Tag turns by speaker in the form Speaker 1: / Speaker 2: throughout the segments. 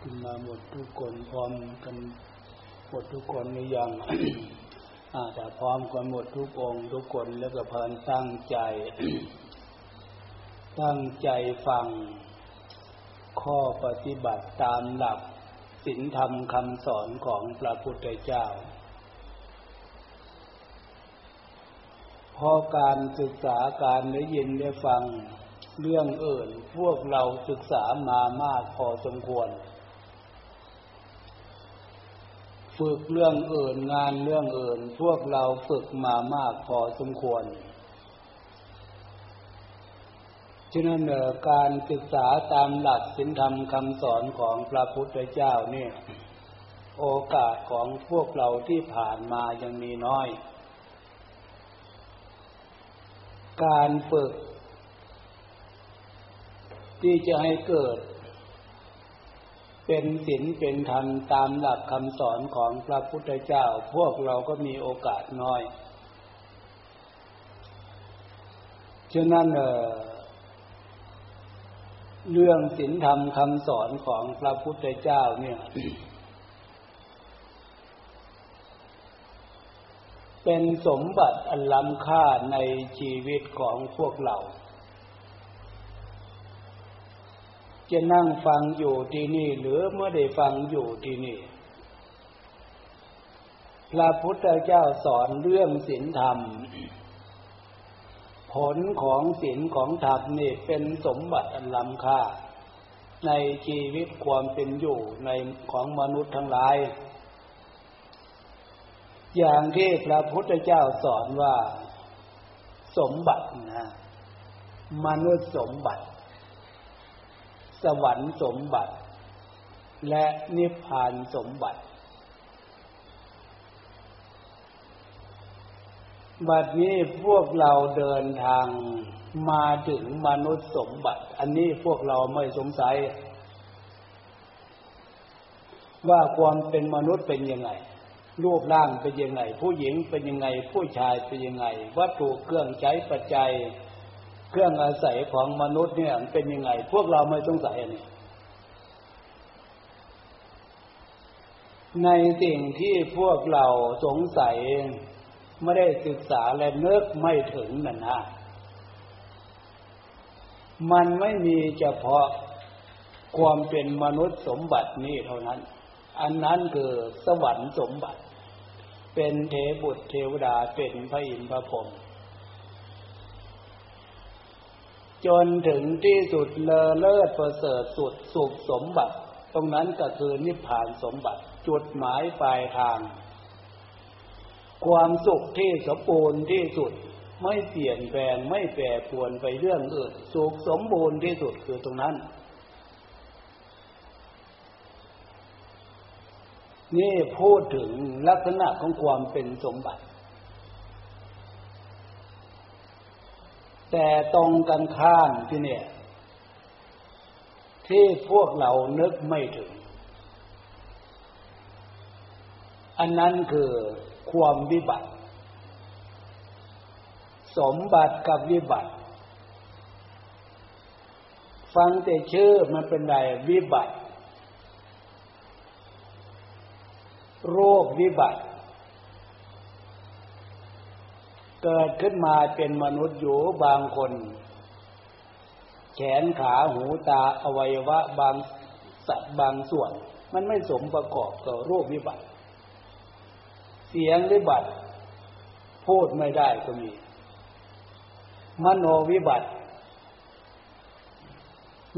Speaker 1: ขึ้นมาหมดทุกคนพร้อมกันหมดทุกคนหรือยังอาแต่พร้อมกันหมดทุกองทุกคนแล้วก็เพลินตั้งใจ ตั้งใจฟัง ข้อปฏิบัติตามหลักศีลธรรมคำสอนของพระพุทธเจ้าเพราะการศึกษาการได้ยินได้ฟัง เรื่องอื่นพวกเราศึกษามามากพอสมควร ฝึกเรื่องอื่นงานเรื่องอื่น พวกเราฝึกมามากพอสมควรฉะนั้นการศึกษาตามหลักศีลธรรมคำสอนของพระพุทธเจ้าเนี่ย โอกาสของพวกเราที่ผ่านมายังมีน้อย การฝึก ที่จะให้เกิด เป็นศีลเป็นธรรมตามหลักคำสอนของพระพุทธเจ้า พวกเราก็มีโอกาสน้อย ฉะนั้นเเรื่องศีลธรรมคำสอนของพระพุทธเจ้าเนี่ย เป็นสมบัติอันล้ำค่าในชีวิตของพวกเรา จะนั่งฟังอยู่ที่นี่ หรือเมื่อได้ฟังอยู่ที่นี่ พระพุทธเจ้าสอนเรื่องศีลธรรม ผลของศีลของธรรมนี่เป็นสมบัติอันล้ำค่า ในชีวิตความเป็นอยู่ในของมนุษย์ทั้งหลาย อย่างที่พระพุทธเจ้าสอนว่า สมบัตินะมนุษย์สมบัติ สวรรค์สมบัติ และนิพพานสมบัติ บัดนี้พวกเราเดินทางมาถึงมนุษย์สมบัติ อันนี้พวกเราไม่สงสัย ว่าความเป็นมนุษย์เป็นยังไงรูปร่างเป็นยังไง ผู้หญิงเป็นยังไง ผู้ชายเป็นยังไง วัตถุเครื่องใช้ปัจจัย เครื่องอาศัยของมนุษย์เนี่ยเป็นยังไง พวกเราไม่สงสัยอันนี้ในสิ่งที่พวกเราสงสัยไม่ได้ศึกษาและเนึกไม่ถึงนั่นฮะมันไม่มีเฉพาะความเป็นมนุษย์สมบัตินี้เท่านั้น อันนั้นคือสวรรค์สมบัติ เป็นเทบุตรเทวดาเป็นพระอินทร์พระพรหม จนถึงที่สุดเลอเลิศประเสริฐสุดสุขสมบัติ ตรงนั้นก็คือนิพพานสมบัติ จุดหมายปลายทาง ความสุขที่สมบูรณ์ที่สุดไม่เปลี่ยนแปลงไม่แปรปรวนไปเรื่องอื่น สุขสมบูรณ์ที่สุดคือตรงนั้น นี่พูดถึงลักษณะของความเป็นสมบัติ แต่ตรงกันข้ามที่เนี่ย ที่พวกเรานึกไม่ถึง อันนั้นคือความวิบัติ สมบัติกับวิบัติ ฟังแต่ชื่อมันเป็นไรวิบัติ โรควิบัติ เกิดขึ้นมาเป็นมนุษย์อยู่บางคน แขนขาหูตาอวัยวะบางสัตว์บางส่วน มันไม่สมประกอบกับรูปวิบัติ เสียงวิบัติ พูดไม่ได้ก็มี มโนวิบัติ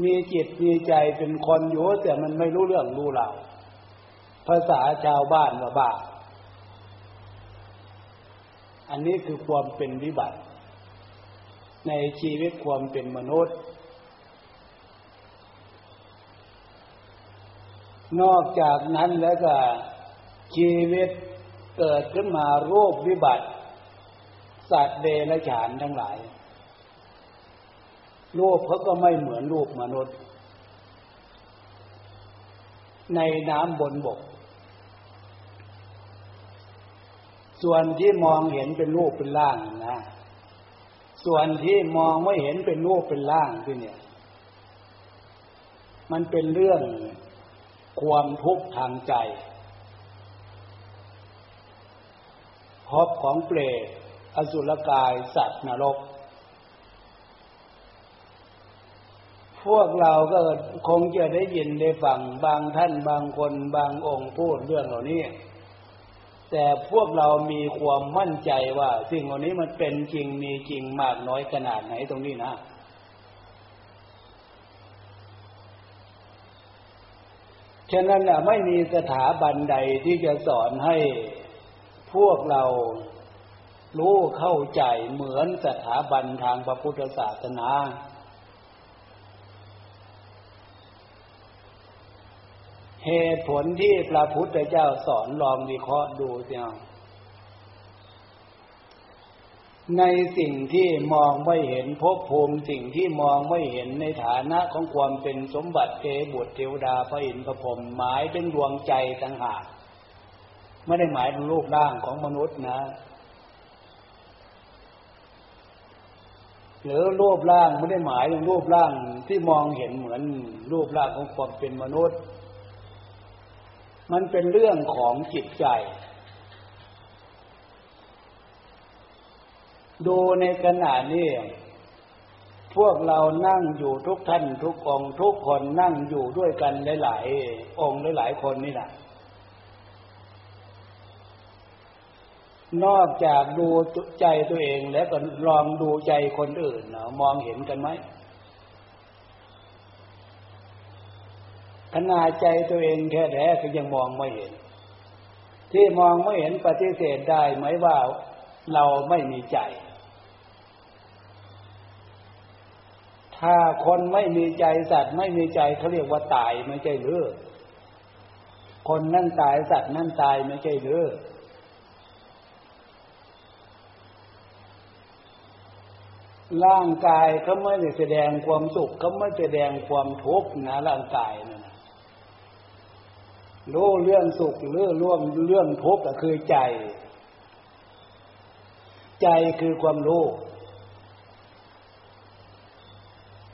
Speaker 1: มีจิตมีใจเป็นคนอยู่แต่มันไม่รู้เรื่องรู้ราวภาษาชาวบ้านว่าบ้า อันนี้คือความเป็นวิบัติ ในชีวิตความเป็นมนุษย์ นอกจากนั้นแล้วก็ชีวิตเกิดขึ้นมาโรควิบัติ สัตว์เดรัจฉานทั้งหลายรูปเขาก็ไม่เหมือนรูปมนุษย์ ในน้ำบนบก ส่วนที่มองเห็นเป็นรูปเป็นร่างนะ ส่วนที่มองไม่เห็นเป็นรูปเป็นร่างที่เนี่ย มันเป็นเรื่องความทุกข์ทางใจพบของเปรตอสุรกายสัตว์นรก พวกเราก็คงจะได้ยินได้ฟังบางท่านบางคนบางองค์พูดเรื่องเหล่านี้ แต่พวกเรามีความมั่นใจว่า สิ่งเหล่านี้มันเป็นจริงมีจริงมากน้อยขนาดไหนตรงนี้นะฉะนั้นไม่มีสถาบันใดที่จะสอนให้พวกเรารู้เข้าใจเหมือนสถาบันทางพระพุทธศาสนา เหตุผลที่พระพุทธเจ้าสอนลองวิเคราะห์ดูเสียในสิ่งที่มองไม่เห็นพบภูมิสิ่งที่มองไม่เห็นในฐานะของความเป็นสมบัติเทบุตรเทวดาพระอินทร์พระพรหมหมายถึงดวงใจต่างหากไม่ได้หมายถึงรูปร่างของมนุษย์นะ หรือรูปร่างไม่ได้หมายถึงรูปร่างที่มองเห็นเหมือนรูปร่างของความเป็นมนุษย์ มันเป็นเรื่องของจิตใจ ดูในขณะนี้พวกเรานั่งอยู่ทุกท่านทุกองทุกคนนั่งอยู่ด้วยกันหลาย ๆ องค์หลายๆคนนี่แหละนอกจากดูใจตัวเองแล้วก็ลองดูใจคนอื่นเนะมองเห็นกันไหม นาดใจตัวเองแค่แท้ก็ยังมองไม่เห็น ที่มองไม่เห็นปฏิเสธได้ไหมว่าเราไม่มีใจ ถ้าคนไม่มีใจสัตว์ไม่มีใจเขาเรียกว่าตายไม่ใช่หรือคนนั่นตายสัตว์นั่นตายไม่ใช่หรือร่างกายเขาไม่ได้แสดงความสุขเขาไม่แสดงความทุกข์นะร่างกายนั่น รู้เรื่องสุขหรือร่วมเรื่องทุกข์ก็คือใจ ใจคือความรู้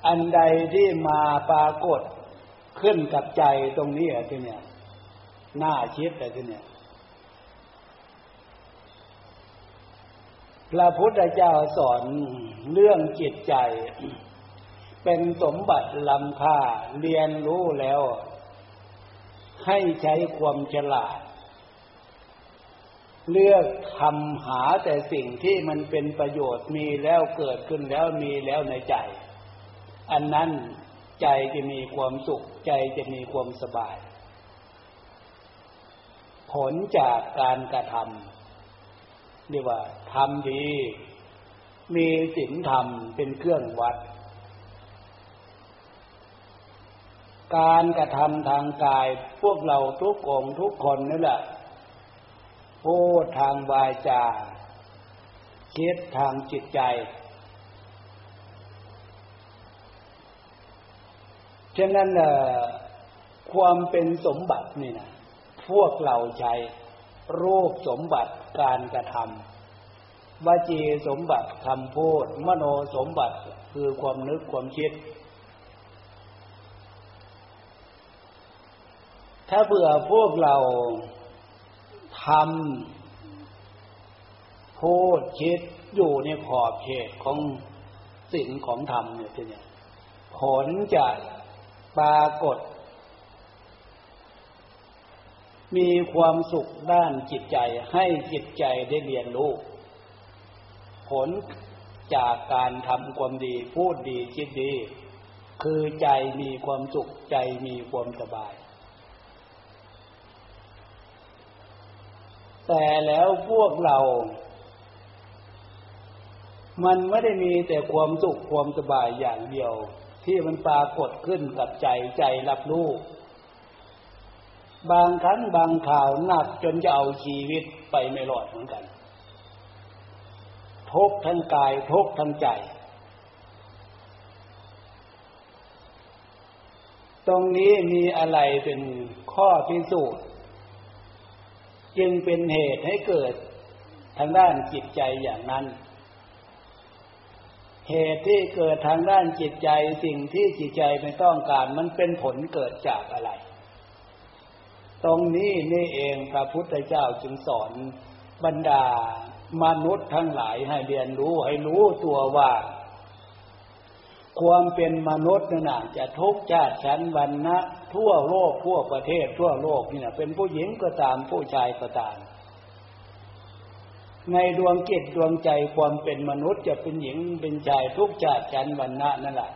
Speaker 1: อันใดที่มาปรากฏขึ้นกับใจตรงนี้อะทีเนี้ยน่าคิดแต่ทีเนี้ยพระพุทธเจ้าสอนเรื่องจิตใจ เป็นสมบัติลำค่าเรียนรู้แล้ว ให้ใช้ความฉลาด เลือกทำหาแต่สิ่งที่มันเป็นประโยชน์มีแล้วเกิดขึ้นแล้วมีแล้วในใจ อันนั้นใจจะมีความสุขใจจะมีความสบาย ผลจากการกระทำเรียกว่าทำดี มีศีลธรรมเป็นเครื่องวัด การกระทำทางกาย พวกเราทุกองทุกคนนี่แหละพูดทางวาจาคิดทางจิตใจ ฉะนั้นความเป็นสมบัตินี่นะพวกเราใจรูปสมบัติการกระทำวจีสมบัติคำพูด มโนสมบัติคือความนึกความคิด ถ้าเผื่อพวกเราทำพูดคิดอยู่ในขอบเขตของสิ่งของธรรมเนี่ยทีนี้ผลจะปรากฏ มีความสุขด้านจิตใจให้จิตใจได้เรียนรู้ ผลจากการทำความดี พูดดีคิดดี คือใจมีความสุขใจมีความสบาย แต่แล้วพวกเรา มันไม่ได้มีแต่ความสุขความสบายอย่างเดียว ที่มันปรากฏขึ้นกับใจใจรับรู้บางครั้งบางข่าวหนักจนจะเอาชีวิตไปไม่รอดเหมือนกัน ทุกทั้งกายทุกทั้งใจ ตรงนี้มีอะไรเป็นข้อพิสูจน์ จึงเป็นเหตุให้เกิดทางด้านจิตใจอย่างนั้น เหตุที่เกิดทางด้านจิตใจสิ่งที่จิตใจไม่ต้องการมันเป็นผลเกิดจากอะไร ตรงนี้นี่เองพระพุทธเจ้าจึงสอนบรรดามนุษย์ทั้งหลายให้เรียนรู้ให้รู้ตัวว่า ความเป็นมนุษย์นั่นจะทุกข์ชาติชั้นวันนะ ทั่วโลกทั่วประเทศทั่วโลกนี่นะเป็นผู้หญิงก็ตามผู้ชายก็ตาม ในดวงจิตดวงใจความเป็นมนุษย์จะเป็นหญิงเป็นชายทุกชาติชั้นวันนะนั่นแหละ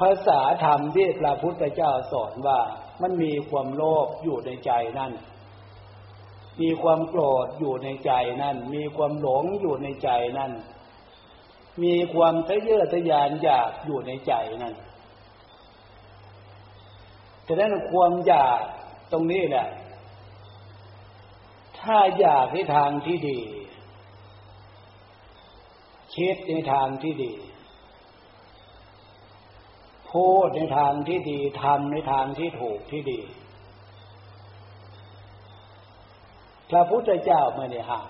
Speaker 1: ภาษาธรรมที่พระพุทธเจ้าสอนว่ามันมีความโลภอยู่ในใจนั่น มีความโกรธอยู่ในใจนั่น มีความหลงอยู่ในใจนั่น มีความทะเยอทะยานอยากอยู่ในใจนั่น ฉะนั้นความอยากตรงนี้แหละถ้าอยากในทางที่ดี คิดในทางที่ดี พูดในทางที่ดีทำในทางที่ถูกที่ดีพระพุทธเจ้าไม่ได้ห้าม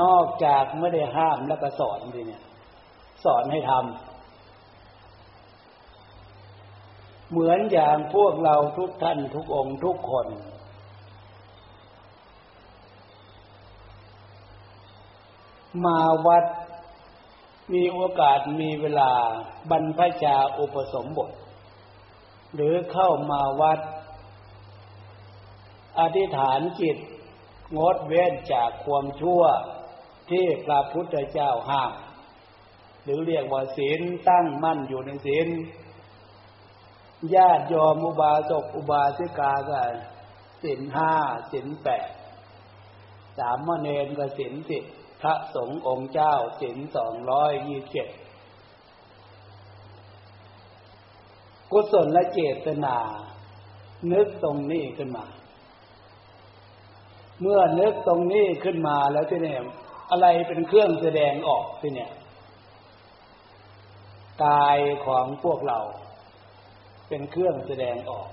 Speaker 1: นอกจากไม่ได้ห้ามแล้วก็สอนดีเนี่ย สอนให้ทำ เหมือนอย่างพวกเราทุกท่านทุกองค์ทุกคน มาวัดมีโอกาสมีเวลาบรรพชาอุปสมบท หรือเข้ามาวัด อธิษฐานจิต งดเว้นจากความชั่วที่พระพุทธเจ้าห้าม หรือเรียกว่าศีลตั้งมั่นอยู่ในศีล ญาติยอมอุบาสกอุบาสิกาก็ศีลห้าศีลแปดสามเณรก็ศีลสิบพระสงฆ์องค์เจ้าสินสองร้อยยี่เจ็ดกุศลและเจตนา นึกตรงนี้ขึ้นมา เมื่อนึกตรงนี้ขึ้นมาแล้วที่เนี่ยอะไรเป็นเครื่องแสดงออกที่เนี่ยกายของพวกเรา เป็นเครื่องแสดงออก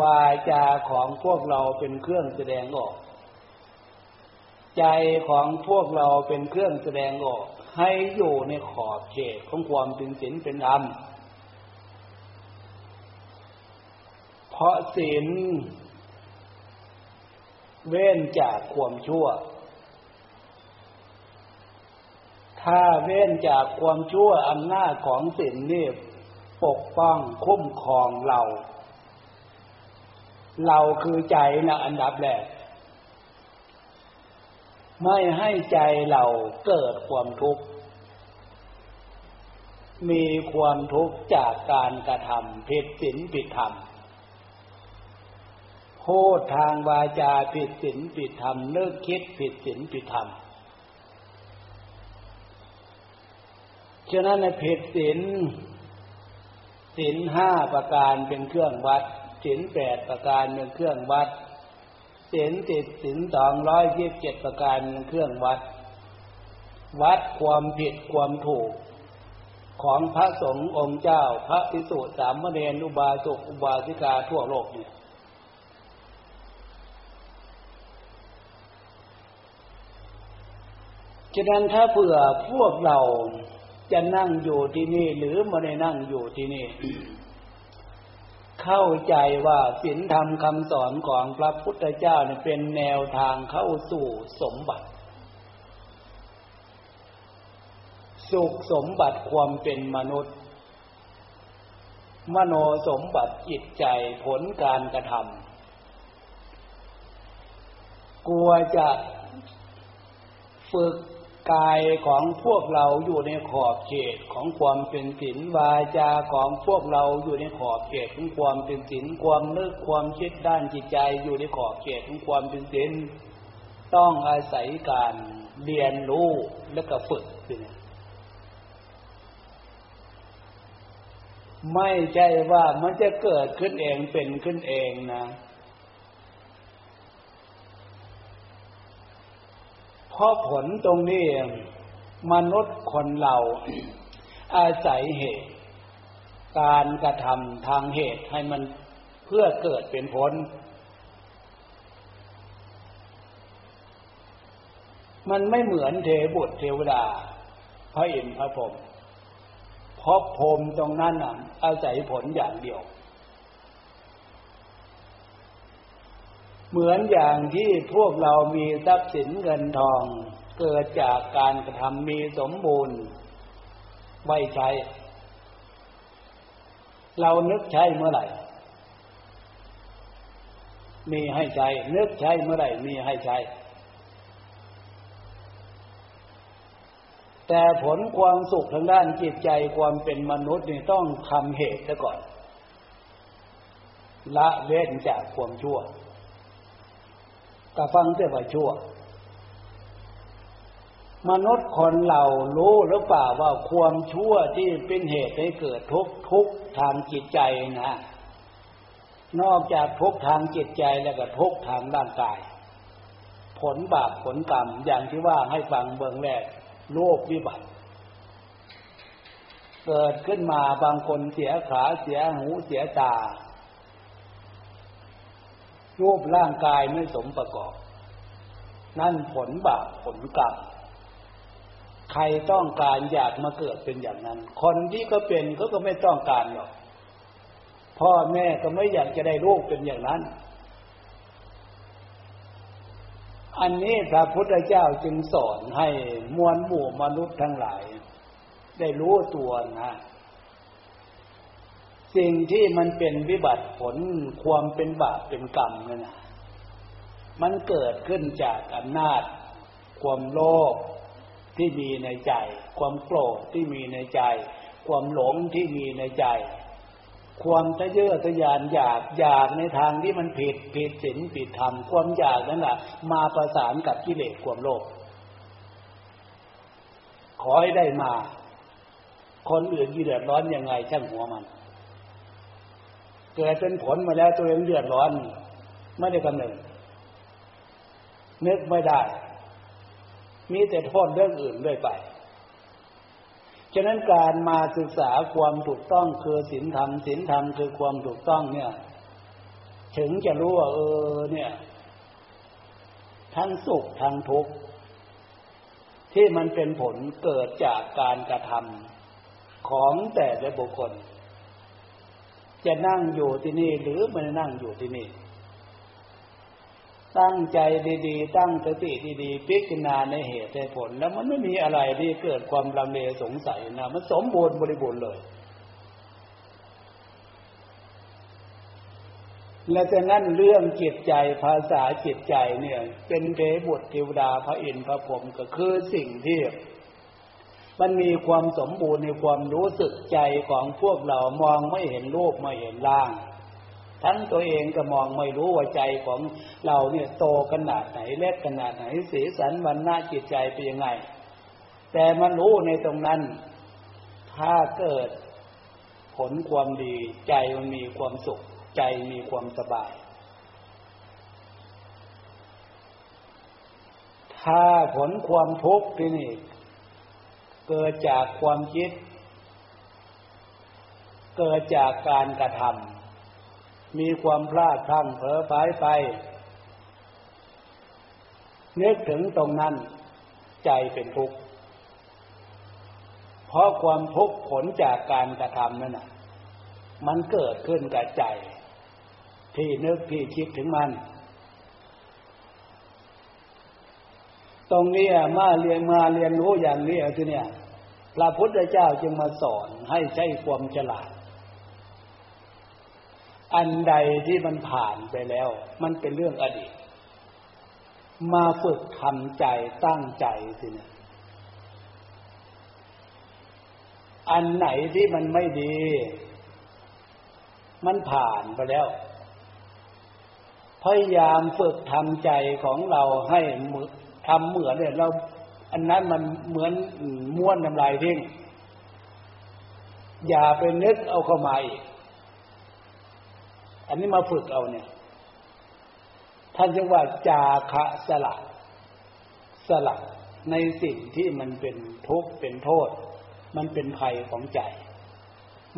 Speaker 1: วาจาของพวกเราเป็นเครื่องแสดงออก ใจของพวกเราเป็นเครื่องแสดงออก ให้อยู่ในขอบเขตของความเป็นศีลเป็นธรรมเพราะศีลเว้นจากความชั่ว ถ้าเว้นจากความชั่วอำนาจของศีลนี่ ปกป้องคุ้มครองเรา เราคือใจนะอันดับแรกไม่ให้ใจเราเกิดความทุกข์ มีความทุกข์จากการกระทำผิดศีลผิดธรรมพูดทางวาจาผิดศีลผิดธรรมนึกคิดผิดศีลผิดธรรมฉะนั้นในผิดศีล ศีลห้าประการเป็นเครื่องวัดศีลแปดประการเป็นเครื่องวัดศีลติดศีลสองร้อยยี่สิบเจ็ดประการเป็นเครื่องวัด วัดความผิดความถูก ของพระสงฆ์องค์เจ้า พระภิกษุสามเณรอุบาสกอุบาสิกาทั่วโลกเนี่ยฉะนั้นถ้าเผื่อพวกเรา จะนั่งอยู่ที่นี่หรือไม่ได้นั่งอยู่ที่นี่ เข้าใจว่าศีลธรรมคำสอนของพระพุทธเจ้าเนี่ยเป็นแนวทางเข้าสู่สมบัติ สุขสมบัติความเป็นมนุษย์ มโนสมบัติจิตใจผลการกระทำกลัวจะฝึก กายของพวกเราอยู่ในขอบเขตของความเป็นศีลวาจาของพวกเราอยู่ในขอบเขตของความเป็นศีลความนึกความคิดด้านจิตใจอยู่ในขอบเขตของความเป็นศีลต้องอาศัยการเรียนรู้และก็ฝึกไม่ใช่ว่ามันจะเกิดขึ้นเองเป็นขึ้นเองนะ เพราะผลตรงนี้มนุษย์คนเราอาศัยเหตุ การกระทำทางเหตุให้มันเพื่อเกิดเป็นผล มันไม่เหมือนเทบุตรเทวดา พระอินทร์พระพรหมเพราะพรหมตรงนั้นอาศัยผลอย่างเดียว เหมือนอย่างที่พวกเรามีทรัพย์สินเงินทอง เกิดจากการกระทำมีสมบูรณ์ไว้ใช้ เรานึกใช้เมื่อไหร่ มีให้ใช้ นึกใช้เมื่อไหร่ มีให้ใช้ แต่ผลความสุขทางด้านจิตใจความเป็นมนุษย์นี่ต้องทำเหตุซะก่อน ละเว้นจากความชั่ว กะฟังแต่ว่าชั่ว มนุษย์คนเรารู้หรือเปล่าว่าความชั่วที่เป็นเหตุให้เกิดทุกทุกทางจิตใจนะ นอกจากทุกทางจิตใจแล้วก็ทุกทางร่างกาย ผลบาปผลกรรมอย่างที่ว่าให้ฟังเบื้องแรกโรควิบัติเกิดขึ้นมาบางคนเสียขาเสียหูเสียตา รูปร่างกายไม่สมประกอบ นั่นผลบาปผลกรรมใครต้องการอยากมาเกิดเป็นอย่างนั้น คนที่ก็เป็นก็ก็ไม่ต้องการหรอก พ่อแม่ก็ไม่อยากจะได้ลูกเป็นอย่างนั้น อันนี้พระพุทธเจ้าจึงสอนให้มวลหมู่มนุษย์ทั้งหลาย ได้รู้ตัวนะ สิ่งที่มันเป็นวิบัติผลความเป็นบาปเป็นกรรมนั่นนะมันเกิดขึ้นจากอำนาจ ความโลภที่มีในใจ ความโกรธที่มีในใจ ความหลงที่มีในใจ ความทะเยอทะยานอยากอยากในทางที่มันผิดผิดศีลผิดธรรมความอยากนั่นแหละมาประสานกับกิเลสความโลภขอให้ได้มา คนอื่นยี่เดือดร้อนยังไงช่างหัวมัน เกิดเป็นผลมาแล้วตัวเองเดือดร้อน ไม่ได้กำเนิดนึกไม่ได้ มีแต่โทษเรื่องอื่นด้วยไป ฉะนั้นการมาศึกษาความถูกต้องคือศีลธรรมศีลธรรมคือความถูกต้องเนี่ย ถึงจะรู้ว่าเออ เนี่ย ทั้งสุขทั้งทุกข์ที่มันเป็นผลเกิดจากการกระทำของแต่ละบุคคล จะนั่งอยู่ที่นี่หรือไม่นั่งอยู่ที่นี่ ตั้งใจดีๆ ตั้งสติดีๆพิจารณาในเหตุในผล แล้วมันไม่มีอะไรที่เกิดความลังเลสงสัยนะมันสมบูรณ์บริบูรณ์เลย และจากนั้นเรื่องจิตใจภาษาจิตใจเนี่ย เป็นเทบุตรเทวดาพระอินทร์พระพรหมก็คือสิ่งที่ มันมีความสมบูรณ์ในความรู้สึกใจของพวกเรามองไม่เห็นรูปไม่เห็นร่าง ทั้งตัวเองก็มองไม่รู้ว่าใจของเราเนี่ยโตขนาดไหนเล็กขนาดไหนสีสันวันหน้าจิตใจเป็นยังไง แต่มันรู้ในตรงนั้น ถ้าเกิดผลความดี ใจมันมีความสุข ใจมีความสบาย ถ้าผลความทุกข์ที่นี่ เกิดจากความคิด เกิดจากการกระทำมีความพลาดพลั้งเผลอไปไปนึกถึงตรงนั้นใจเป็นทุกข์เพราะความทุกข์ผลจากการกระทำนั่นน่ะ มันเกิดขึ้นกับใจ ที่นึกที่คิดถึงมัน ตรงนี้มาเรียนมาเรียนรู้อย่างนี้ทีเนี่ยพระพุทธเจ้าจึงมาสอนให้ใช้ความฉลาด อันใดที่มันผ่านไปแล้ว มันเป็นเรื่องอดีต มาฝึกทำใจตั้งใจสิเนี่ยอันไหนที่มันไม่ดี มันผ่านไปแล้ว พยายามฝึกทำใจของเราให้ ทำเหมือนเนี่ยเราอันนั้นมันเหมือนม้วนน้ำลายทิ้งอย่าไปนึกเอาเข้ามาอีกอันนี้มาฝึกเอาเนี่ย ท่านจึงว่าจาคะสละ สละในสิ่งที่มันเป็นทุกข์เป็นโทษ มันเป็นภัยของใจ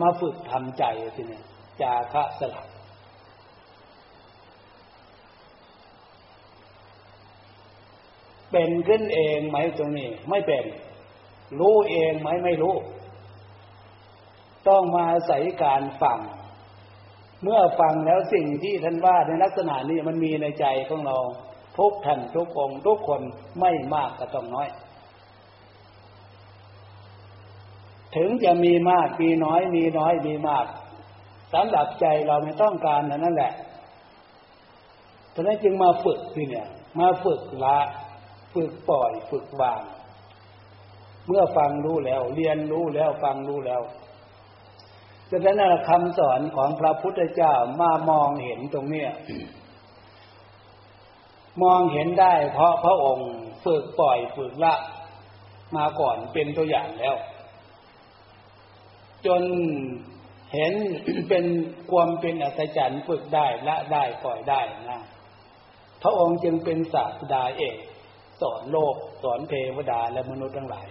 Speaker 1: มาฝึกทำใจทีเนี่ยจาคะสละ เป็นขึ้นเองไหมตรงนี้ ไม่เป็น รู้เองไหมไม่รู้ ต้องมาใส่การฟัง เมื่อฟังแล้วสิ่งที่ท่านว่าในลักษณะนี้มันมีในใจของเรา ทุกท่านทุกองทุกคนไม่มากก็ต้องน้อย ถึงจะมีมากมีน้อย มีน้อยมีมากสำหรับใจเราไม่ต้องการนั่นแหละฉะนั้นจึงมาฝึกที่เนี่ย มาฝึกละ ฝึกปล่อยฝึกวาง เมื่อฟังรู้แล้ว เรียนรู้แล้วฟังรู้แล้วดังนั้นคำสอนของพระพุทธเจ้ามามองเห็นตรงเนี้ยมองเห็นได้เพราะพระองค์ฝึกปล่อยฝึกละ มาก่อนเป็นตัวอย่างแล้ว จนเห็นเป็นความเป็นอัศจรรย์ฝึกได้ละได้ปล่อยได้นะพระองค์จึงเป็นศาสดาเอก สอนโลก สอนเทวดาและมนุษย์ทั้งหลาย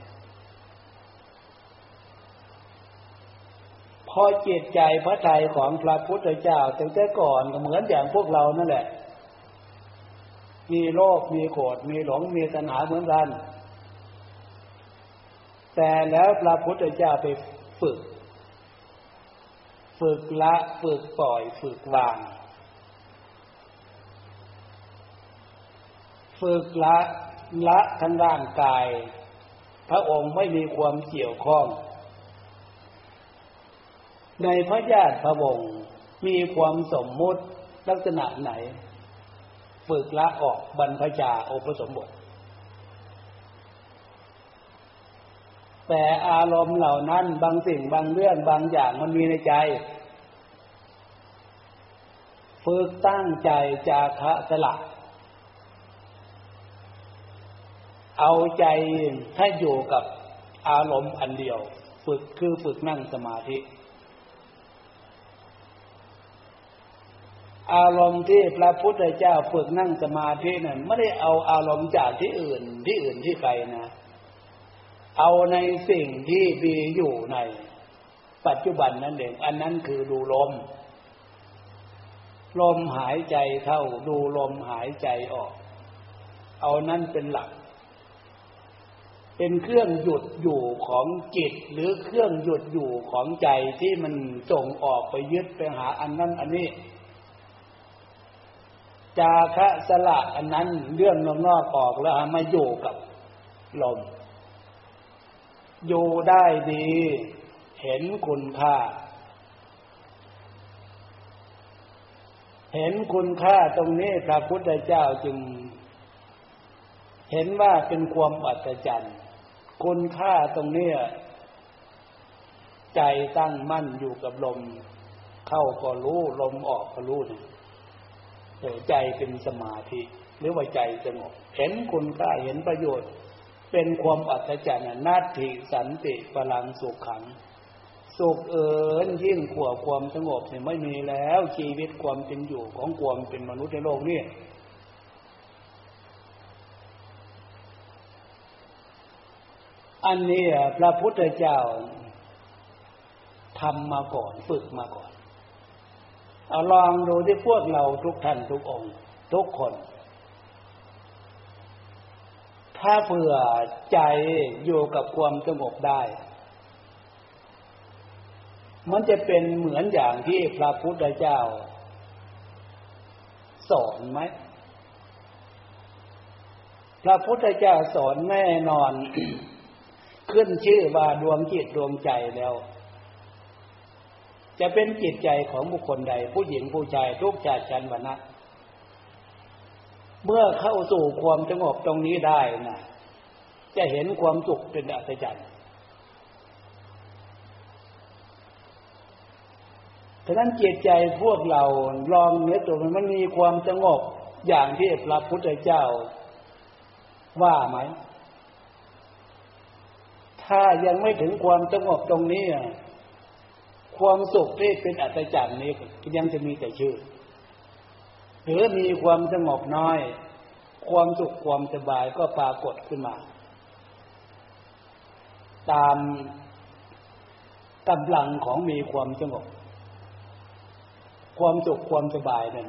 Speaker 1: พอจิตใจพระทัยของพระพุทธเจ้าตั้งแต่ก่อนก็เหมือนอย่างพวกเรานั่นแหละ มีโลภมีโกรธมีหลงมีตัณหาเหมือนกัน แต่แล้วพระพุทธเจ้าไปฝึก ฝึกละฝึกปล่อยฝึกวางฝึกละ ละทั้งร่างกาย พระองค์ไม่มีความเกี่ยวข้อง ในพระญาติพระวงศ์มีความสมมุติลักษณะไหน ฝึกละออกบรรพชาอุปสมบท แต่อารมณ์เหล่านั้นบางสิ่งบางเรื่องบางอย่างมันมีในใจ ฝึกตั้งใจจาคะสละ เอาใจให้อยู่กับอารมณ์อันเดียว ฝึกคือฝึกนั่งสมาธิ อารมณ์ที่พระพุทธเจ้าฝึกนั่งสมาธินั้นไม่ได้เอาอารมณ์จากที่อื่นที่อื่นที่ไกลนะ เอาในสิ่งที่มีอยู่ในปัจจุบันนั่นเอง อันนั้นคือดูลม ลมหายใจเข้าดูลมหายใจออก เอานั้นเป็นหลัก เป็นเครื่องหยุดอยู่ของจิต หรือเครื่องหยุดอยู่ของใจที่มันส่งออกไปยึดไปหาอันนั้นอันนี้จาคะสละอันนั้นเรื่องนอกออกแล้วมาอยู่กับลมอยู่ได้ดี เห็นคุณค่า เห็นคุณค่าตรงนี้พระพุทธเจ้าจึง เห็นว่าเป็นความอัศจรรย์ คุณค่าตรงนี้ใจตั้งมั่นอยู่กับลม เข้าก็รู้ลมออกก็รู้นี่แต่ใจเป็นสมาธิหรือว่าใจสงบเห็นคุณค่าเห็นประโยชน์ เป็นความอัศจรรย์นาทีสันติพลังสุขขัง สุขเอิญยิ่งขวบความสงบเนี่ยไม่มีแล้วชีวิตความเป็นอยู่ของความเป็นมนุษย์ในโลกนี้ อันนี้พระพุทธเจ้าทำมาก่อนฝึกมาก่อน เอาลองดูที่พวกเราทุกท่านทุกองค์ ทุกคน ถ้าเผื่อใจอยู่กับความสงบได้ มันจะเป็นเหมือนอย่างที่พระพุทธเจ้า สอนไหมพระพุทธเจ้าสอนแน่นอน ขึ้นชื่อว่าดวงจิตดวงใจแล้ว จะเป็นจิตใจของบุคคลใด ผู้หญิงผู้ชายทุกชาติชันวรรณะเมื่อเข้าสู่ความสงบตรงนี้ได้นะจะเห็นความสุขเป็นอัศจรรย์ฉะนั้นจิตใจพวกเราลองเนื้อตัวมันมีความสงบอย่างที่พระพุทธเจ้าว่าไหม ถ้ายังไม่ถึงความสงบตรงนี้ความสุขที่เป็นอัตจักรนี้ยังจะมีแต่ชื่อหรือมีความสงบน้อย ความสุขความสบายก็ปรากฏขึ้นมา ตามกำลังของมีความสงบ ความสุขความสบายนั่น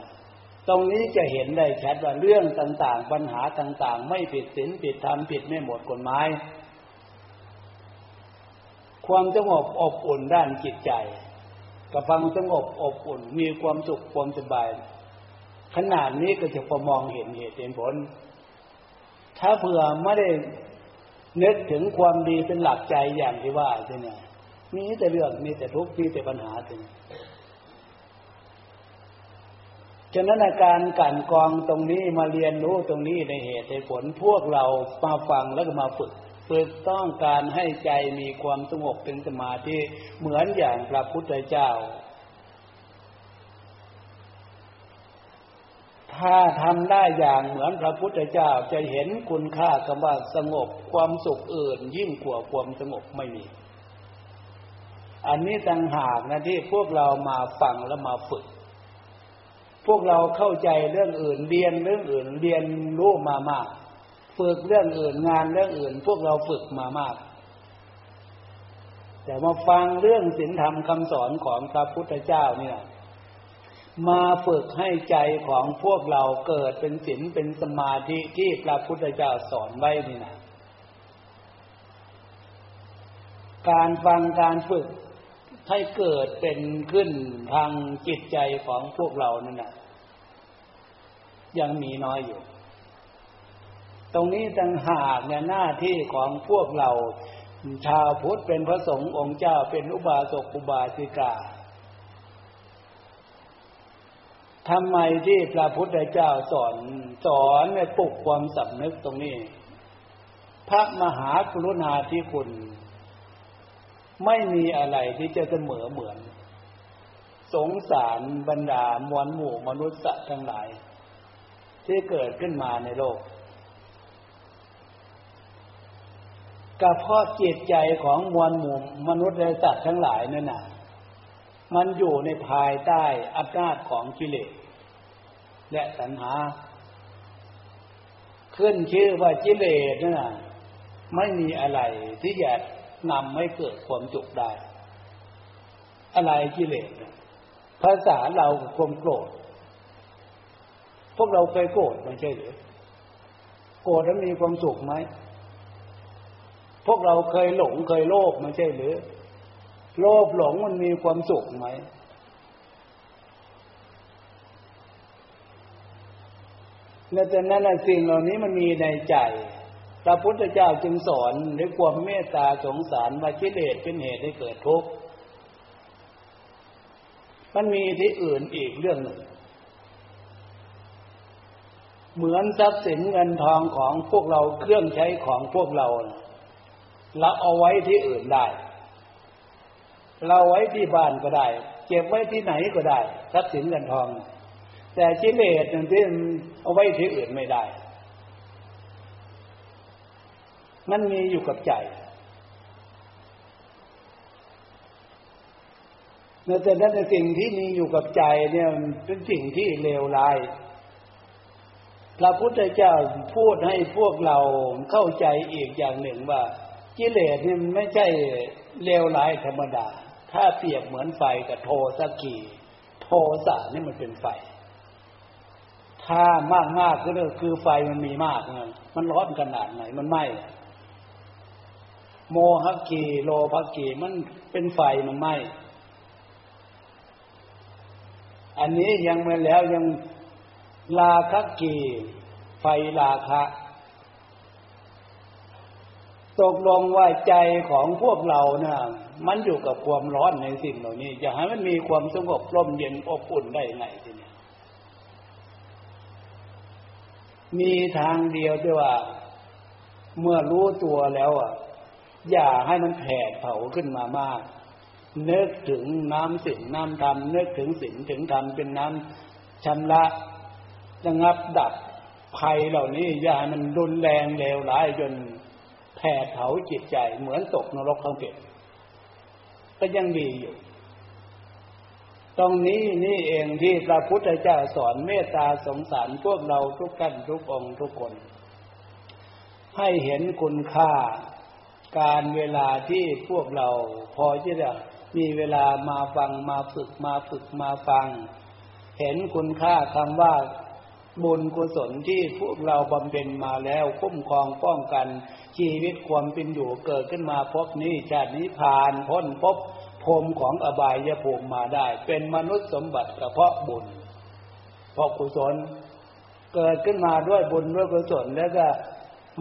Speaker 1: ตรงนี้จะเห็นได้ชัดว่าเรื่องต่าง ๆ ปัญหาต่าง ๆ ไม่ผิดศีลผิดธรรมผิดไม่หมดกฎหมาย ความสงบอบอุ่นด้านจิตใจกับความสงบอบอุ่น มีความสุขความสบาย ขนาดนี้ก็จะพอมองเห็นเหตุเห็นผล ถ้าเผื่อไม่ได้นึกถึงความดีเป็นหลักใจอย่างที่ว่าใช่ไหมมีแต่เรื่องมีแต่ทุกข์มีแต่ปัญหาใช่ไหมฉะนั้นอาการกันกองตรงนี้มาเรียนรู้ตรงนี้ในเหตุในผลพวกเรามาฟังแล้วก็มาฝึก ฝึกต้องการให้ใจมีความสงบเป็นสมาธิเหมือนอย่างพระพุทธเจ้า ถ้าทำได้อย่างเหมือนพระพุทธเจ้าจะเห็นคุณค่าคำว่าสงบความสุขอื่นยิ่งกว่าความสงบไม่มี อันนี้ต่างหากนะที่พวกเรามาฟังแล้วมาฝึกพวกเราเข้าใจเรื่องอื่นเรียนเรื่องอื่นเรียนรู้มามาก ฝึกเรื่องอื่นงานเรื่องอื่น พวกเราฝึกมามาก แต่มาฟังเรื่องศีลธรรมคำสอนของพระพุทธเจ้าเนี่ย มาฝึกให้ใจของพวกเราเกิดเป็นศีลเป็นสมาธิที่พระพุทธเจ้าสอนไว้นี่นะการฟังการฝึกให้เกิดเป็นขึ้นทางจิตใจของพวกเรานั่นแหละยังมีน้อยอยู่ ตรงนี้ต่างหากเนี่ยหน้าที่ของพวกเรา ชาวพุทธเป็นพระสงฆ์องค์เจ้าเป็นอุบาสกอุบาสิกาทำไมที่พระพุทธเจ้าสอนสอนในปลุกความสำนึกตรงนี้ พระมหากรุณาธิคุณ ไม่มีอะไรที่จะเสมอเหมือน สงสารบรรดามวลหมู่มนุษย์สัตว์ทั้งหลาย ที่เกิดขึ้นมาในโลก กระเพาะจิตใจของมวลหมู่มนุษย์และสัตว์ทั้งหลายนั่นน่ะ มันอยู่ในภายใต้อำนาจของกิเลสและตัณหา ขึ้นชื่อว่ากิเลสนั่นน่ะ ไม่มีอะไรที่จะนำให้เกิดความจุกได้ อะไรกิเลสภาษาเราความโกรธ พวกเราเคยโกรธไม่ใช่หรือโกรธแล้วมีความสุขไหม พวกเราเคยหลงเคยโลภไม่ใช่หรือ โลภหลงมันมีความสุขไหมและแต่นั้นสิ่งเหล่านี้มันมีในใจ พระพุทธเจ้าจึงสอนด้วยความเมตตาสงสารว่ากิเลสเป็นเหตุให้เกิดทุกข์ มันมีที่อื่นอีกเรื่องหนึ่ง เหมือนทรัพย์สินเงินทองของพวกเราเครื่องใช้ของพวกเรา เราเอาไว้ที่อื่นได้ เราไว้ที่บ้านก็ได้ เก็บไว้ที่ไหนก็ได้ทรัพย์สินเงินทอง แต่กิเลสนั่นที่เอาไว้ที่อื่นไม่ได้ มันมีอยู่กับใจแต่นั้นในสิ่งที่มีอยู่กับใจเนี่ยเป็นสิ่งที่เลวร้าย พระพุทธเจ้าพูดให้พวกเราเข้าใจอีกอย่างหนึ่งว่า กิเลสนี่ไม่ใช่เลวร้ายธรรมดา ถ้าเปรียบเหมือนไฟกับโทสกีโทสะนี่มันเป็นไฟ ถ้ามากมากก็คือไฟมันมีมากมันร้อนขนาดไหนมันไหม้โมหกีโลภกีมันเป็นไฟมันไหมอันนี้ยังไม่แล้วยังลาคกีไฟลาคะ ตกลงว่าใจของพวกเรานะ่ะมันอยู่กับความร้อนในสิ่งเหล่านี้ อยากให้มันมีความสงบร่มเย็นอบอุ่นได้ไงทีนี้มีทางเดียวที่ว่า เมื่อรู้ตัวแล้วอะ อย่าให้มันแผดเผาขึ้นมามากนึกถึงน้ำสิ่งน้ำธรรมนึกถึงสิ่งถึงธรรมเป็นน้ำชำระระงับดับภัยเหล่านี้อย่าให้มันรุนแรงเลวร้ายจน แผดเผาจิตใจเหมือนตกนรกทั้งเป็นก็ยังดีอยู่ ตรงนี้นี่เองที่พระพุทธเจ้าสอนเมตตาสงสารพวกเราทุกท่านทุกองทุกคน ให้เห็นคุณค่าการเวลาที่พวกเราพอที่จะมีเวลามาฟังมาฝึกมาฝึกมาฟัง เห็นคุณค่าคำว่า บุญกุศลที่พวกเราบำเพ็ญมาแล้วคุ้มครองป้องกัน ชีวิตความเป็นอยู่เกิดขึ้นมาพบนี้ชาตินี้ผ่านพ้นพบพรมของอบายยภูมิมาได้ เป็นมนุษย์สมบัติกระเพาะบุญ เพราะกุศลเกิดขึ้นมาด้วยบุญด้วยกุศลแล้วก็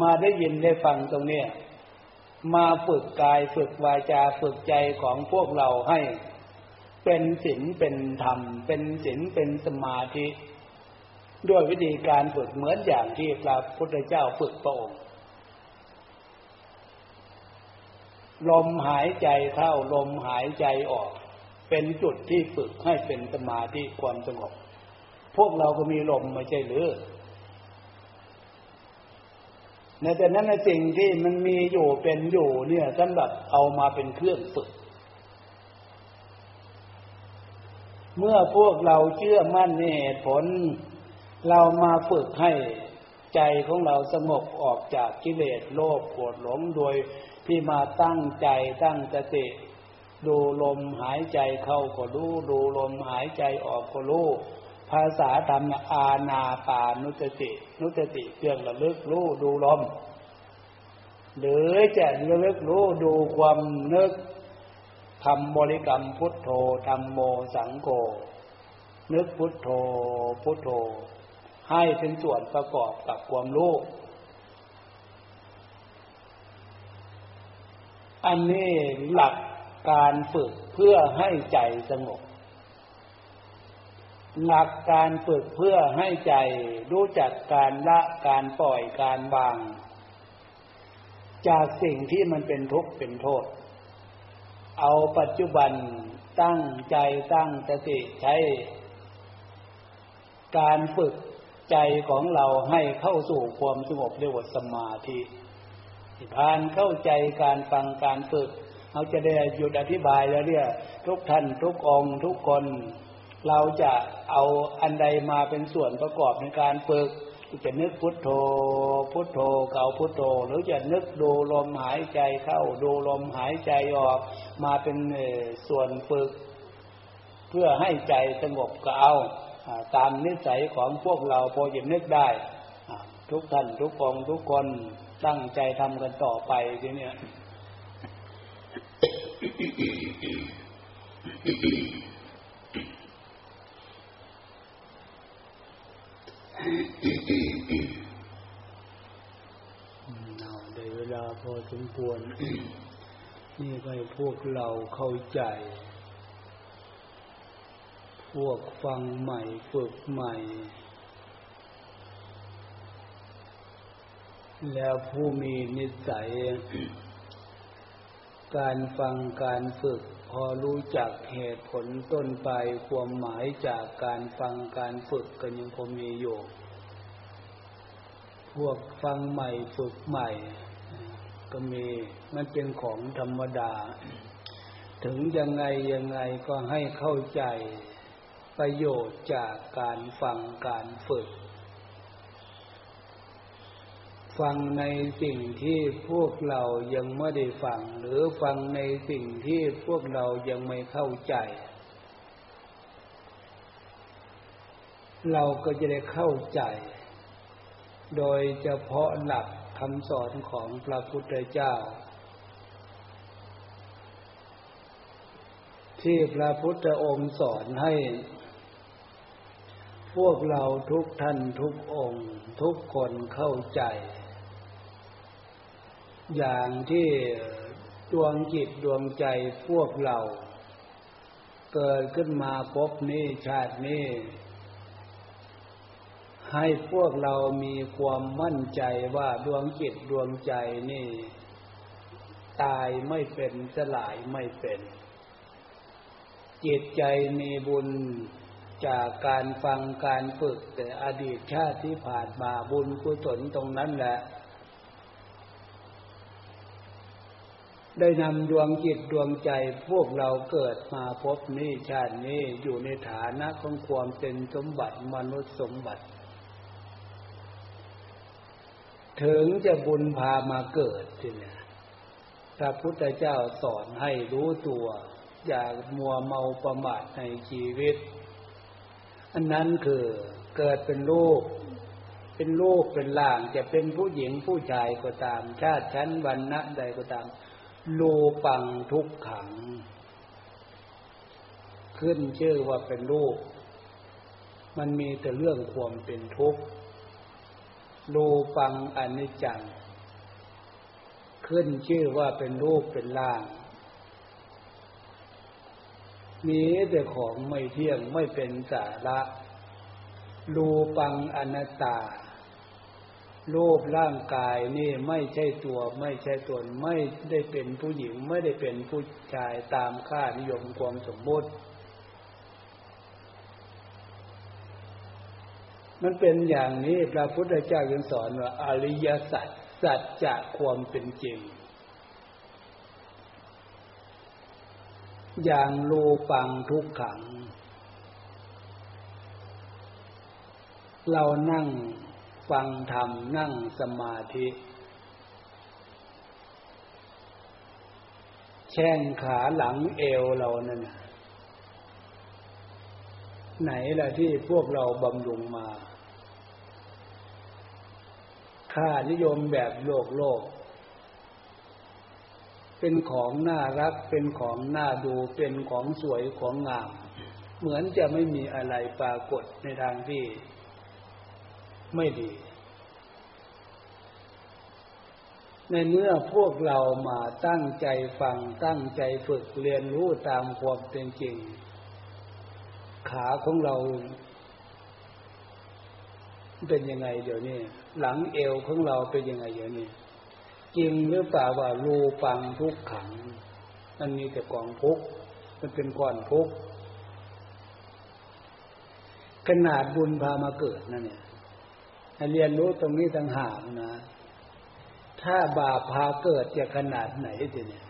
Speaker 1: มาได้ยินได้ฟังตรงนี้มาฝึกกายฝึกวาจาฝึกใจของพวกเราให้ เป็นศีลเป็นธรรม เป็นศีลเป็นสมาธิ ด้วยวิธีการฝึกเหมือนอย่างที่พระพุทธเจ้าฝึกพระองค์ลมหายใจเข้าลมหายใจออก เป็นจุดที่ฝึกให้เป็นสมาธิความสงบ พวกเราก็มีลมไม่ใช่หรือในแต่นั้นในสิ่งที่มันมีอยู่เป็นอยู่เนี่ยสำหรับเอามาเป็นเครื่องฝึก เมื่อพวกเราเชื่อมั่นในเหตุผล เรามาฝึกให้ใจของเราสงบออกจากกิเลสโลภโกรธหลงโดยที่มาตั้งใจตั้งสติดูลมหายใจเข้าก็รู้ดูลมหายใจออกก็รู้ภาษาธรรมอาณาปานุสติ นุสติเครื่องระลึกรู้ดูลม หรือจะระลึกรู้ดูความนึกทำบริกรรมพุทโธธรรมโมสังโฆนึกพุทโธพุทโธ ให้เป็นส่วนประกอบกับความรู้ อันนี้หลักการฝึกเพื่อให้ใจสงบ หลักการฝึกเพื่อให้ใจรู้จักการละการปล่อยการวาง จากสิ่งที่มันเป็นทุกข์เป็นโทษ เอาปัจจุบันตั้งใจตั้งสติใช้ การฝึก ใจของเราให้เข้าสู่ความสงบเรียกว่าสมาธิทานเข้าใจการฟังการฝึกเขาจะได้หยุดอธิบายแล้วเนี่ยทุกท่านทุกองทุกคน เราจะเอาอันใดมาเป็นส่วนประกอบในการฝึกจะนึกพุทโธ พุทโธเก่าพุทโธ หรือจะนึกดูลมหายใจเข้าดูลมหายใจออก มาเป็นส่วนฝึก เพื่อให้ใจสงบก็เอา ตามนิสัยของพวกเราพอจะนึกได้ ทุกท่านทุกองทุกคนตั้งใจทำกันต่อไปทีเนี้ยเอาได้เวลาพอสมควร นี่ให้พวกเราเข้าใจ พวกฟังใหม่ฝึกใหม่ แล้วผู้มีนิสัย การฟังการฝึก พอรู้จักเหตุผลต้นไปความหมายจากการฟังการฝึกกันยังคงมีอยู่ พวกฟังใหม่ฝึกใหม่ ก็มีมันเป็นของธรรมดา ถึงยังไงยังไงก็ให้เข้าใจ ประโยชน์จากการฟังการฝึก ฟังในสิ่งที่พวกเรายังไม่ได้ฟัง หรือฟังในสิ่งที่พวกเรายังไม่เข้าใจ เราก็จะได้เข้าใจ โดยเฉพาะหลักคำสอนของพระพุทธเจ้าที่พระพุทธองค์สอนให้ พวกเราทุกท่านทุกองค์ ทุกคนเข้าใจ อย่างที่ดวงจิตดวงใจพวกเรา เกิดขึ้นมาพบนี้ชาตินี้ให้พวกเรามีความมั่นใจว่าดวงจิตดวงใจนี่ ตายไม่เป็นสลายไม่เป็น จิตใจมีบุญ จากการฟังการฝึกแต่อดีตชาติที่ผ่านมาบุญกุศลตรงนั้นแหละ ได้นำดวงจิตดวงใจพวกเราเกิดมาพบนี้ชาตินี้อยู่ในฐานะของความเป็นสมบัติมนุษย์สมบัติ ถึงจะบุญพามาเกิดทีเนี่ยพระพุทธเจ้าสอนให้รู้ตัว อย่ามัวเมาประมาทในชีวิต อันนั้นคือเกิดเป็นลูก เป็นลูกเป็นล่างจะเป็นผู้หญิงผู้ชายก็ตาม ชาติชั้นวันณะใดก็ตามโลปังทุกขัง ขึ้นชื่อว่าเป็นลูก มันมีแต่เรื่องความเป็นทุกข์โลปังอนิจจังขึ้นชื่อว่าเป็นรูปเป็นล่าง มีแต่ของไม่เที่ยงไม่เป็นสาระรูปังอนัตตารูปร่างกายนี่ไม่ใช่ตัวไม่ใช่ตนไม่ได้เป็นผู้หญิงไม่ได้เป็นผู้ชายตามค่านิยมความสมมติ มันเป็นอย่างนี้พระพุทธเจ้ายังสอนว่าอริยสัจสัจจะความเป็นจริง อย่างรูปังทุกขัง เรานั่งฟังธรรมนั่งสมาธิ แช่งขาหลังเอวเรานั่นไหนล่ะที่พวกเราบำรุงมา ค่านิยมแบบโลกโลก เป็นของน่ารัก เป็นของน่าดู เป็นของสวยของงาม เหมือนจะไม่มีอะไรปรากฏในทางที่ไม่ดี ในเมื่อพวกเรามาตั้งใจฟังตั้งใจฝึกเรียนรู้ตามความเป็นจริง ขาของเราเป็นยังไงเดี๋ยวนี้ หลังเอวของเราเป็นยังไงเดี๋ยวนี้ จริงหรือเปล่าว่ารูปังทุกขัง มันมีแต่กองพุกมันเป็นก้อนพุกขนาดบุญพามาเกิดนั่นเนี่ยให้เรียนรู้ตรงนี้ต่างหากนะ ถ้าบาปพาเกิดจะขนาดไหนทีเนี่ย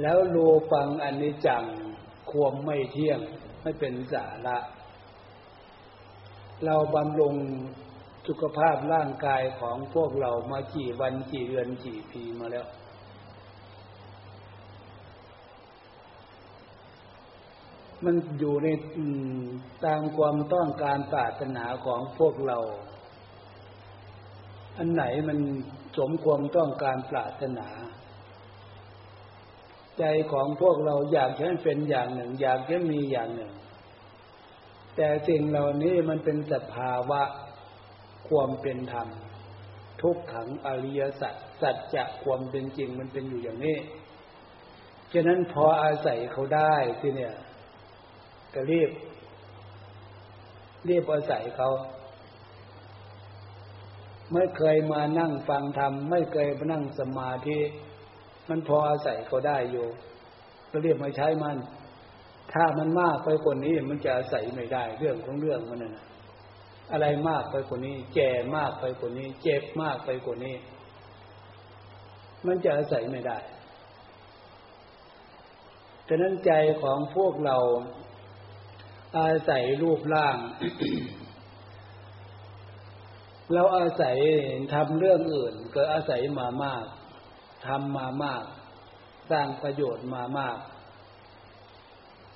Speaker 1: แล้วโลปังอันนี้จัง ควมไม่เที่ยง ไม่เป็นสาระ เราบำรุงสุขภาพร่างกายของพวกเรามากี่วันกี่เดือนกี่ปีมาแล้ว มันอยู่ในตามความต้องการปรารถนาของพวกเรา อันไหนมันสมความต้องการปรารถนา ใจของพวกเราอยากให้เป็นอย่างหนึ่ง อยากให้มีอย่างหนึ่ง แต่สิ่งเหล่านี้มันเป็นสภาวะความเป็นธรรม ทุกขังอริยสัจสัจจะความเป็นจริงมันเป็นอยู่อย่างนี้ ฉะนั้นพออาศัยเขาได้ที่เนี่ย ก็รีบรีบอาศัยเขา ไม่เคยมานั่งฟังธรรม ไม่เคยมานั่งสมาธิมันพออาศัยเขาได้อยู่ ก็เรียบมาใช้มัน ถ้ามันมากไปกว่านี้มันจะอาศัยไม่ได้เรื่องของเรื่องมันน่ะอะไรมากไปกว่านี้ แก่มากไปกว่านี้ เจ็บมากไปกว่านี้ มันจะอาศัยไม่ได้ฉะนั้นใจของพวกเราอาศัยรูปร่าง เราอาศัยทำเรื่องอื่น ก็อาศัยมามากทำมามาก สร้างประโยชน์มามาก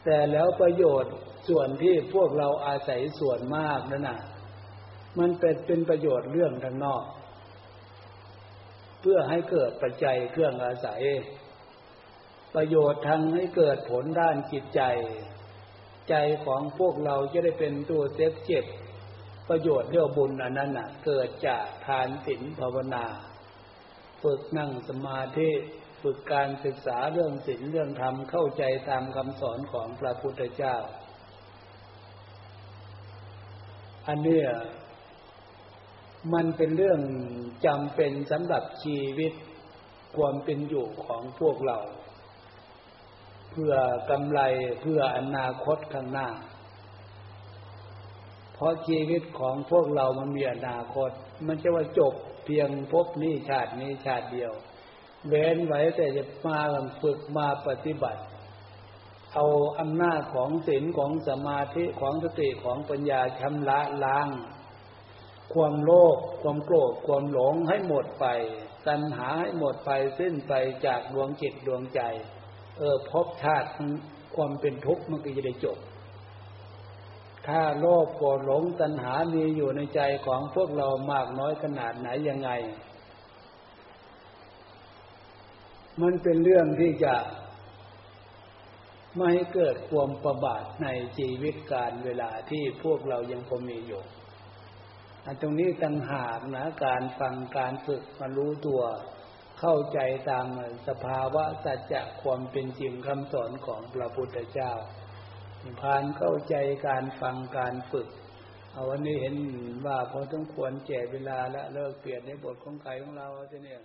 Speaker 1: แต่แล้วประโยชน์ส่วนที่พวกเราอาศัยส่วนมากนั่นน่ะ มันเป็นเป็นประโยชน์เรื่องทางนอก เพื่อให้เกิดปัจจัยเครื่องอาศัย ประโยชน์ทางให้เกิดผลด้านจิตใจ ใจของพวกเราจะได้เป็นตัวเซฟเจ็บประโยชน์เรื่องบุญอันนั้นน่ะ เกิดจากทานศีลภาวนา ฝึกนั่งสมาธิ ฝึกการศึกษาเรื่องศีลเรื่องธรรมเข้าใจตามคำสอนของพระพุทธเจ้า อันเนี้ยมันเป็นเรื่องจำเป็นสำหรับชีวิตความเป็นอยู่ของพวกเรา เพื่อกำไรเพื่ออนาคตข้างหน้า เพราะชีวิตของพวกเรามันมีอนาคต มันจะว่าจบเพียงพบนี้ชาตินี้ชาติเดียว เว้นไว้แต่จะมาฝึกมาปฏิบัติ เอาอำนาจของศีลของสมาธิของสติของปัญญาชำระล้าง ความโลภความโกรธความหลงให้หมดไป ตัณหาให้หมดไปสิ้นไปจากดวงจิตดวงใจ เออพบชาติความเป็นทุกข์มันก็จะได้จบ ถ้าโลภโกรธหลงตัณหามีอยู่ในใจของพวกเรามากน้อยขนาดไหนยังไง มันเป็นเรื่องที่จะ ไม่ให้เกิดความประบาทในชีวิตการเวลาที่พวกเรายังคงมีอยู่อันตรงนี้ต่างหากนะการฟังการฝึกมารู้ตัว เข้าใจตามสภาวะสัจจะความเป็นจริงคำสอนของพระพุทธเจ้าผ่านเข้าใจการฟังการฝึก เอาวันนี้เห็นว่าพอต้องควรแก่เวลาและเลิกเปลี่ยนในบทของใครของเราเนี่ย